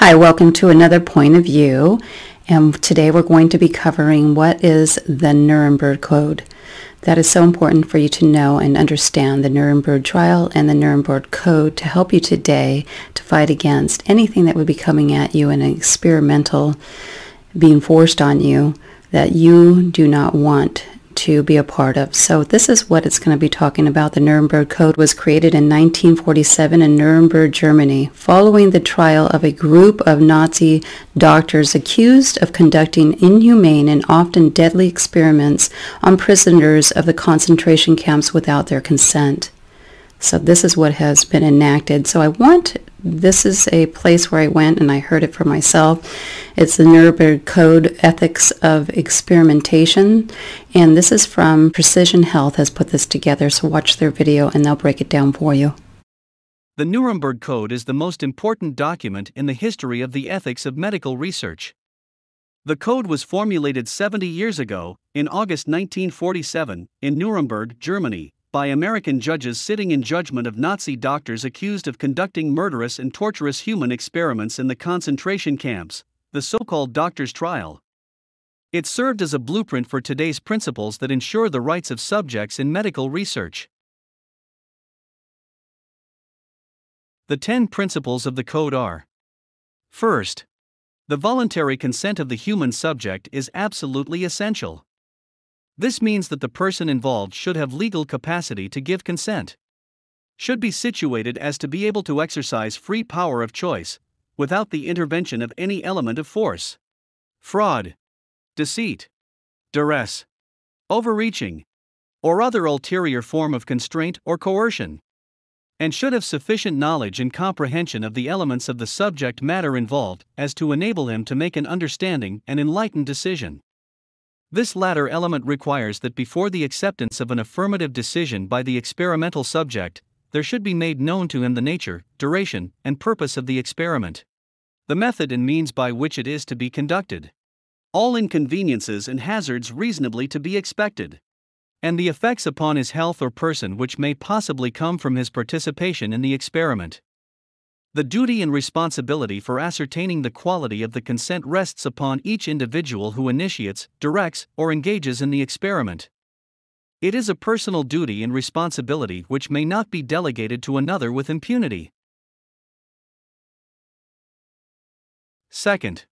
Hi, welcome to another point of view. And today we're going to be covering what is the Nuremberg Code. That is so important for you to know and understand the Nuremberg trial and the Nuremberg Code to help you today to fight against anything that would be coming at you in an experimental being forced on you that you do not want to be a part of. So this is what it's going to be talking about. The Nuremberg Code was created in 1947 in Nuremberg, Germany, following the trial of a group of Nazi doctors accused of conducting inhumane and often deadly experiments on prisoners of the concentration camps without their consent. So this is what has been enacted. So I want this is a place where I went and I heard it for myself. It's the Nuremberg Code Ethics of Experimentation. And this is from Precision Health has put this together. So watch their video and they'll break it down for you. The Nuremberg Code is the most important document in the history of the ethics of medical research. The code was formulated 70 years ago, in August 1947, in Nuremberg, Germany, by American judges sitting in judgment of Nazi doctors accused of conducting murderous and torturous human experiments in the concentration camps, the so called doctor's trial. It served as a blueprint for today's principles that ensure the rights of subjects in medical research. The 10 principles of the code are First, the voluntary consent of the human subject is absolutely essential. This means that the person involved should have legal capacity to give consent. Should be situated as to be able to exercise free power of choice, without the intervention of any element of force. Fraud, deceit, duress, overreaching, or other ulterior form of constraint or coercion. And should have sufficient knowledge and comprehension of the elements of the subject matter involved as to enable him to make an understanding and enlightened decision. This latter element requires that before the acceptance of an affirmative decision by the experimental subject, there should be made known to him the nature, duration, and purpose of the experiment, the method and means by which it is to be conducted, all inconveniences and hazards reasonably to be expected, and the effects upon his health or person which may possibly come from his participation in the experiment. The duty and responsibility for ascertaining the quality of the consent rests upon each individual who initiates, directs, or engages in the experiment. It is a personal duty and responsibility which may not be delegated to another with impunity. Second,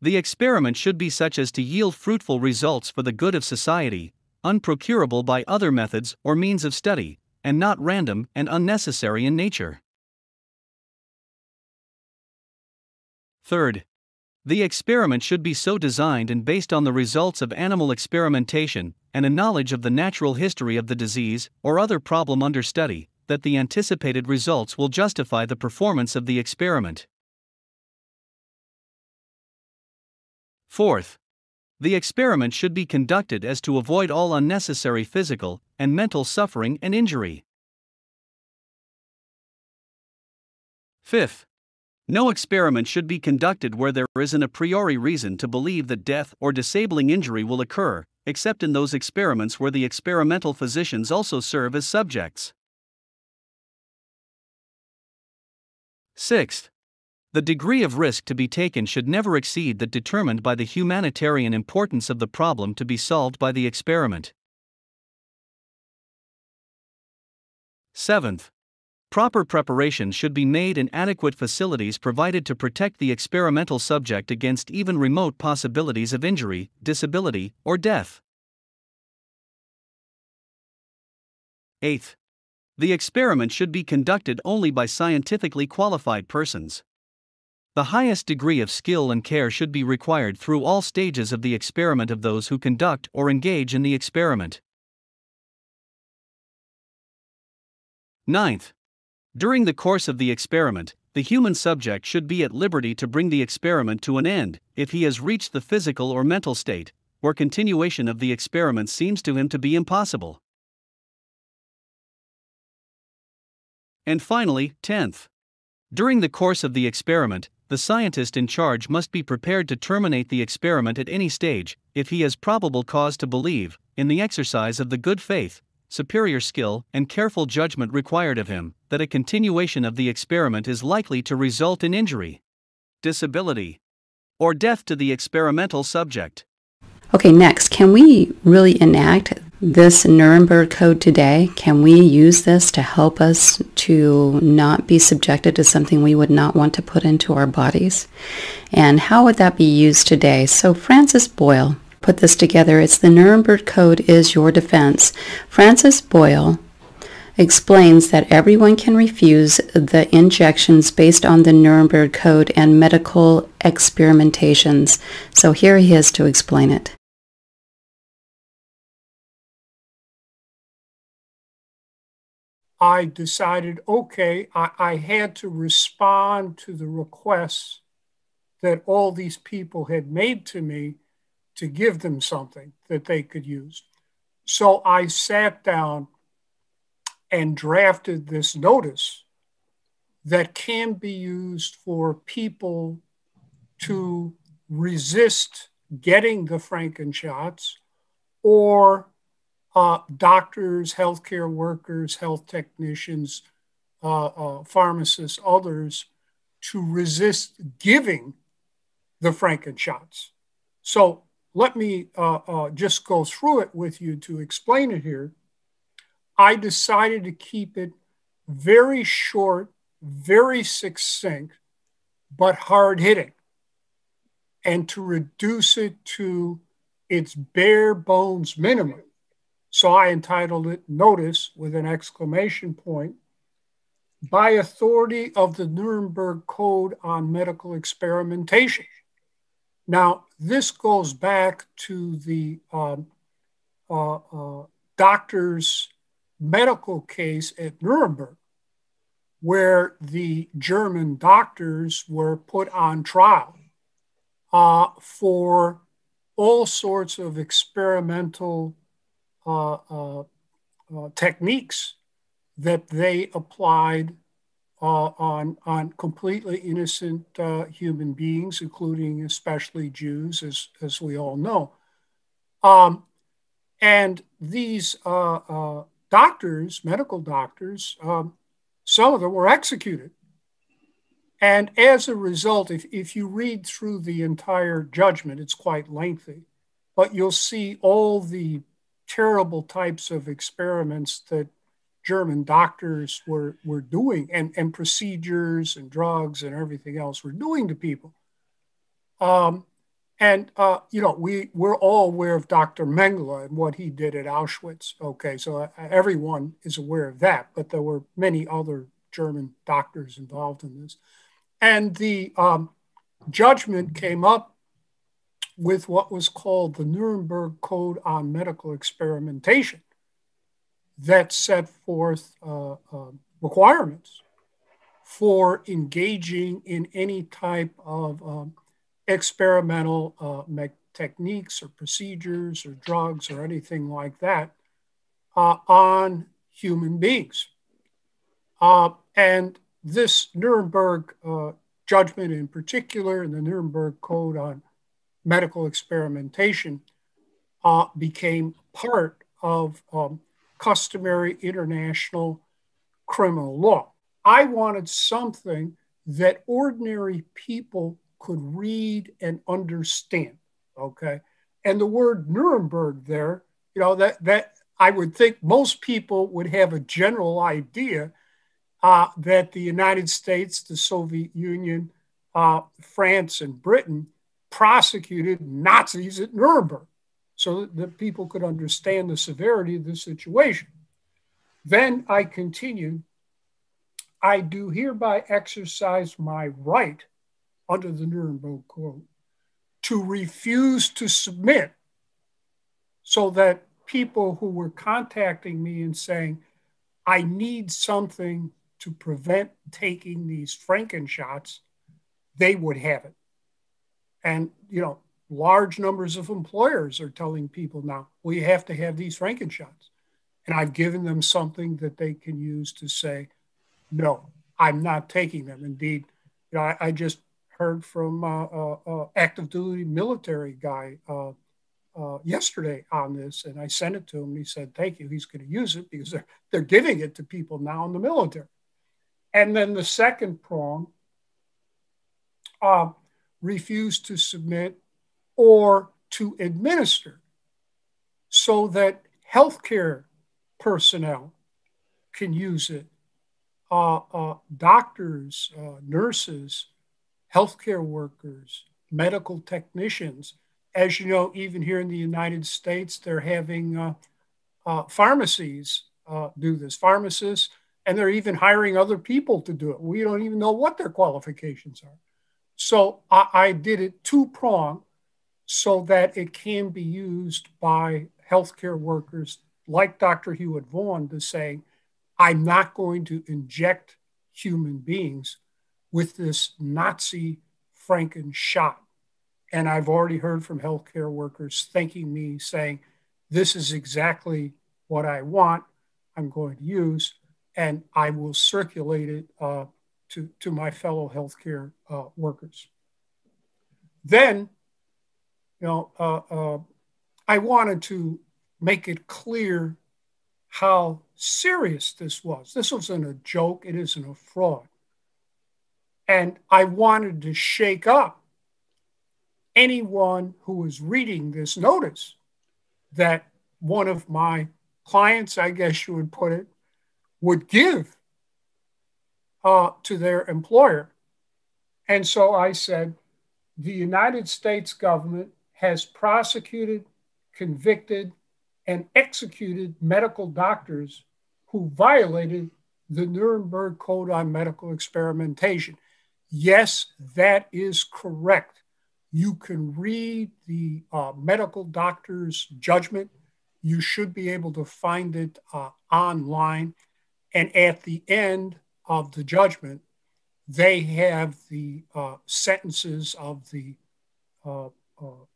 the experiment should be such as to yield fruitful results for the good of society, unprocurable by other methods or means of study, and not random and unnecessary in nature. Third, the experiment should be so designed and based on the results of animal experimentation and a knowledge of the natural history of the disease or other problem under study that the anticipated results will justify the performance of the experiment. Fourth, the experiment should be conducted as to avoid all unnecessary physical and mental suffering and injury. Fifth, no experiment should be conducted where there is an a priori reason to believe that death or disabling injury will occur, except in those experiments where the experimental physicians also serve as subjects. Sixth, the degree of risk to be taken should never exceed that determined by the humanitarian importance of the problem to be solved by the experiment. Seventh, Proper preparation should be made and adequate facilities provided to protect the experimental subject against even remote possibilities of injury, disability, or death. 8th. The experiment should be conducted only by scientifically qualified persons. The highest degree of skill and care should be required through all stages of the experiment of those who conduct or engage in the experiment. 9th. During the course of the experiment, the human subject should be at liberty to bring the experiment to an end if he has reached the physical or mental state where continuation of the experiment seems to him to be impossible. And finally, 10th. During the course of the experiment, the scientist in charge must be prepared to terminate the experiment at any stage, if he has probable cause to believe, in the exercise of the good faith, superior skill, and careful judgment required of him, that a continuation of the experiment is likely to result in injury. disability, or death to the experimental subject. Okay, next, can we really enact this Nuremberg Code today? Can we use this to help us to not be subjected to something we would not want to put into our bodies? And how would that be used today? So Francis Boyle put this together. It's the Nuremberg Code is your defense. Francis Boyle explains that everyone can refuse the injections based on the Nuremberg Code and medical experimentations. So here he is to explain it. I decided, okay, I, I, had to respond to the requests that all these people had made to me to give them something that they could use. So I sat down and drafted this notice that can be used for people to resist getting the Frankenshots or uh, doctors, healthcare workers, health technicians, uh, uh, pharmacists, others to resist giving the Frankenshots. So let me uh, uh, just go through it with you to explain it here. I decided to keep it very short, very succinct, but hard hitting, and to reduce it to its bare bones minimum so I entitled it Notice with an exclamation point by authority of the Nuremberg Code on Medical Experimentation. Now, this goes back to the um, uh, uh, doctor's medical case at Nuremberg, where the German doctors were put on trial uh, for all sorts of experimental uh, uh, uh, techniques that they applied on, on completely innocent human beings, including especially Jews, as, as we all know. Um, and these doctors, medical doctors, um, some of them were executed. And as a result, if, if you read through the entire judgment, it's quite lengthy, but you'll see all the terrible types of experiments that German doctors were, were doing and, and procedures and drugs and everything else were doing to people. Um, and, uh, you know, we, we're all aware of Dr. Mengele and what he did at Auschwitz. Okay, so uh, everyone is aware of that, but there were many other German doctors involved in this. And the um, judgment came up with what was called the Nuremberg Code on Medical Experimentation that set forth uh, uh, requirements for engaging in any type of um, experimental uh, techniques or procedures or drugs or anything like that uh, on human beings. Uh, and this Nuremberg uh, judgment in particular, and the Nuremberg Code on medical experimentation became part of um, customary international criminal law. I wanted something that ordinary people could read and understand. Okay. And the word Nuremberg there, you know, that, that I would think most people would have a general idea uh, that the United States, the Soviet Union, uh, France, and Britain prosecuted Nazis at Nuremberg so that people could understand the severity of the situation. Then I continued, I do hereby exercise my right under the Nuremberg Code to refuse to submit so that people who were contacting me and saying, I need something to prevent taking these Frankenshots, they would have it. And, you know, large numbers of employers are telling people now, we have to have these Frankenshots. And I've given them something that they can use to say, no, I'm not taking them. Indeed, you know, I, I just heard from uh, uh, uh, active duty military guy uh, uh, yesterday on this, and I sent it to him. He said, "Thank you." He's going to use it because they're they're giving it to people now in the military. And then the second prong, uh, refuse to submit or to administer so that healthcare personnel can use it. Uh, uh, doctors, uh, nurses, healthcare workers, medical technicians. As you know, even here in the United States, they're having uh, uh, pharmacies uh, do this, pharmacists, and they're even hiring other people to do it. We don't even know what their qualifications are. So I, I did it two prong so that it can be used by healthcare workers like Dr. Hewitt Vaughn to say, I'm not going to inject human beings with this Nazi Franken shot. And I've already heard from healthcare workers thanking me, saying, This is exactly what I want, I'm going to use, and I will circulate it uh, to, to my fellow healthcare uh, workers. Then, you know, uh, uh I wanted to make it clear how serious this was. This wasn't a joke, it isn't a fraud. And I wanted to shake up anyone who was reading this notice that one of my clients, I guess you would put it, would give uh, to their employer. And so I said, the United States government has prosecuted, convicted, and executed medical doctors who violated the Nuremberg Code on Medical Experimentation. Yes, that is correct. You can read the uh, medical doctor's judgment. You should be able to find it uh, online. And at the end of the judgment, they have the uh, sentences of the uh,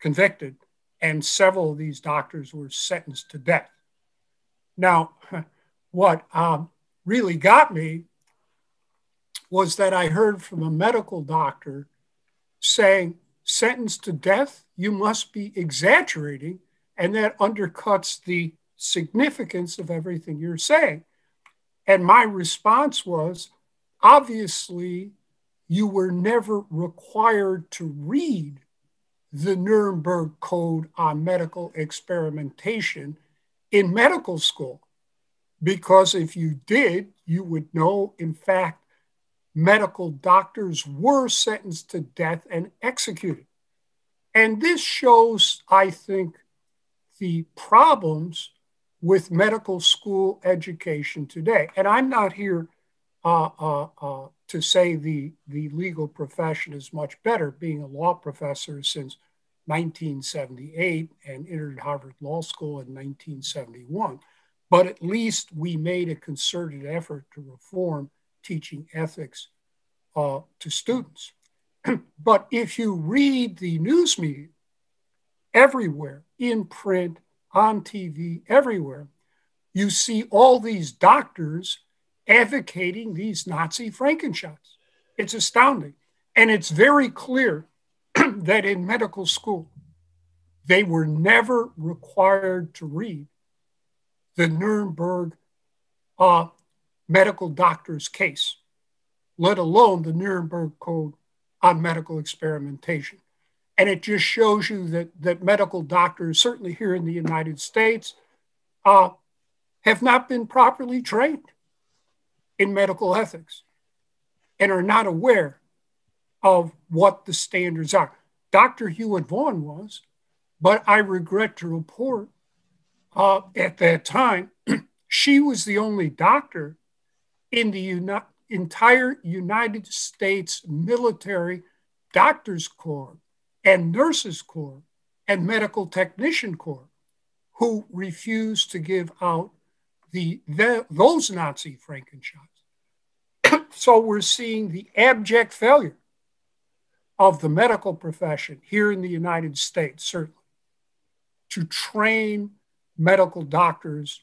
convicted and several of these doctors were sentenced to death. Now, what um, really got me was that I heard from a medical doctor saying, sentenced to death, you must be exaggerating, and that undercuts the significance of everything you're saying. And my response was, obviously, you were never required to read the Nuremberg Code on Medical Experimentation in medical school. Because if you did, you would know, in fact, medical doctors were sentenced to death and executed. And this shows, I think, the problems with medical school education today. And I'm not here uh, uh, uh, to say the, the legal profession is much better, being a law professor since 1978 and entered Harvard Law School in 1971. But at least we made a concerted effort to reform teaching ethics uh, to students. but if you read the news media everywhere, in print, on TV, everywhere, you see all these doctors advocating these Nazi Frankenshots. It's astounding. And it's very clear that in medical school, they were never required to read the Nuremberg uh, medical doctor's case, let alone the Nuremberg Code on medical experimentation. And it just shows you that, that medical doctors, certainly here in the United States, uh, have not been properly trained in medical ethics and are not aware of what the standards are. Dr. Hewitt Vaughn was, but I regret to report uh, at that time, she was the only doctor in the uni- entire United States military doctors corps and nurses corps and medical technician corps who refused to give out the, the those Nazi Frankenshots. so we're seeing the abject failure of the medical profession here in the United States, certainly, to train medical doctors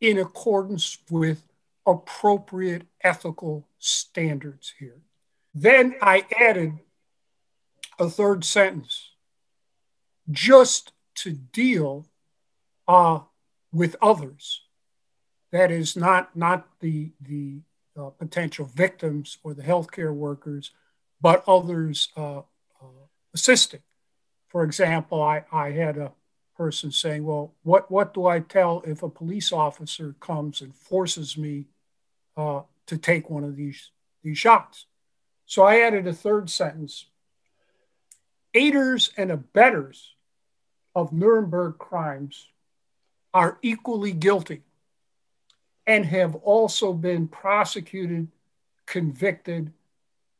in accordance with appropriate ethical standards here. Then I added a third sentence just to deal uh, with others. That is not, not the, the uh, potential victims or the healthcare workers, but others uh, uh, assisting. For example, I, I had a person saying, well, what, what do I tell if a police officer comes and forces me uh, to take one of these, these shots? So I added a third sentence. Aiders and abettors of Nuremberg crimes are equally guilty and have also been prosecuted, convicted,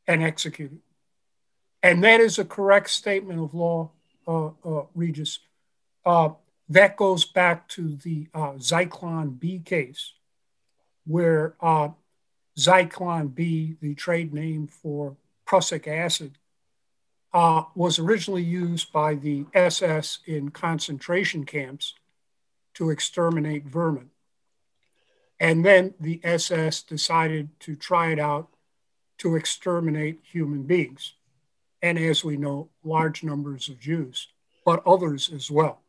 and executed. And that is a correct statement of law, uh, uh, Regis. Uh, that goes back to the uh, Zyklon B case, where uh, Zyklon B, the trade name for prussic acid, uh, was originally used by the SS in concentration camps to exterminate vermin. And then the SS decided to try it out to exterminate human beings. And as we know, large numbers of Jews, but others as well.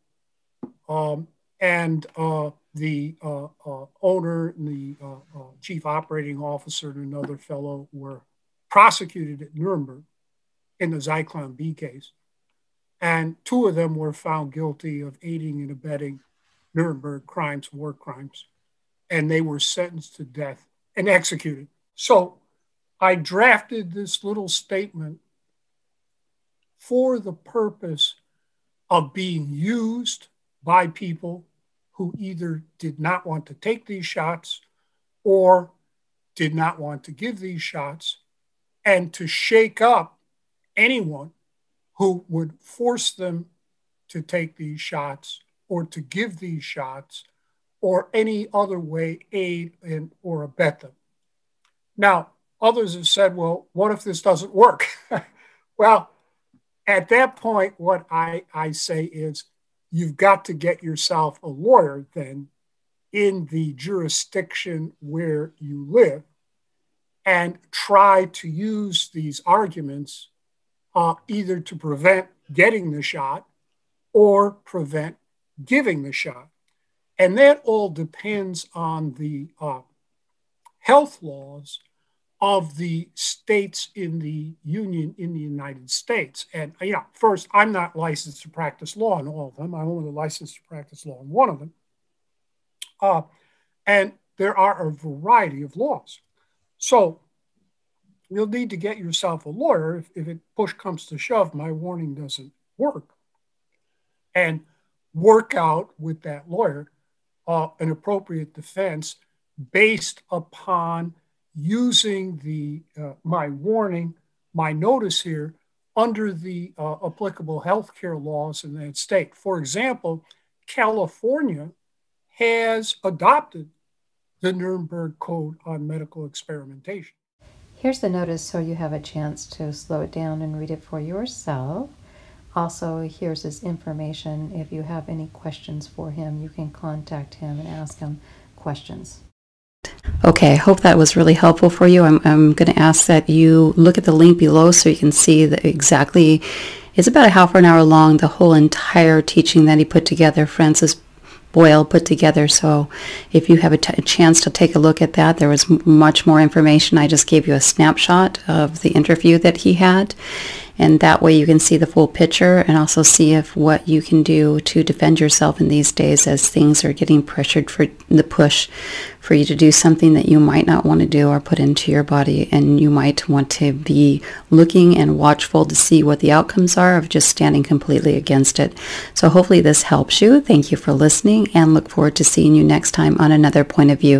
Um, and uh, the uh, uh, owner and the uh, uh, chief operating officer and another fellow were prosecuted at Nuremberg in the Zyklon B case. And two of them were found guilty of aiding and abetting Nuremberg crimes, war crimes, and they were sentenced to death and executed. So I drafted this little statement for the purpose of being used by people who either did not want to take these shots or did not want to give these shots, and to shake up anyone who would force them to take these shots or to give these shots or any other way aid and or abet them. Now, others have said, well, what if this doesn't work? well, at that point, what I, I say is you've got to get yourself a lawyer then in the jurisdiction where you live and try to use these arguments uh, either to prevent getting the shot or prevent giving the shot. And that all depends on the uh, health laws of the states in the union in the United States. And you know, first, I'm not licensed to practice law in all of them. I'm only licensed to practice law in one of them. Uh, and there are a variety of laws. So you'll need to get yourself a lawyer if, if it push comes to shove, my warning doesn't work. And work out with that lawyer uh, an appropriate defense based upon using the uh, my warning, my notice here under the uh, applicable healthcare laws in that state. For example, California has adopted the Nuremberg Code on medical experimentation. Here's the notice so you have a chance to slow it down and read it for yourself. Also, here's his information. If you have any questions for him, you can contact him and ask him questions. Okay, I hope that was really helpful for you. I'm, I'm going to ask that you look at the link below so you can see the exactly, it's about a half an hour long, the whole entire teaching that he put together. Francis Boyle put together. So if you have a, a chance to take a look at that, there was much more information. I just gave you a snapshot of the interview that he had and that way you can see the full picture and also see if what you can do to defend yourself in these days as things are getting pressured for the push for you to do something that you might not want to do or put into your body and you might want to be looking and watchful to see what the outcomes are of just standing completely against it. So hopefully this helps you. Thank you for listening and look forward to seeing you next time on another point of view.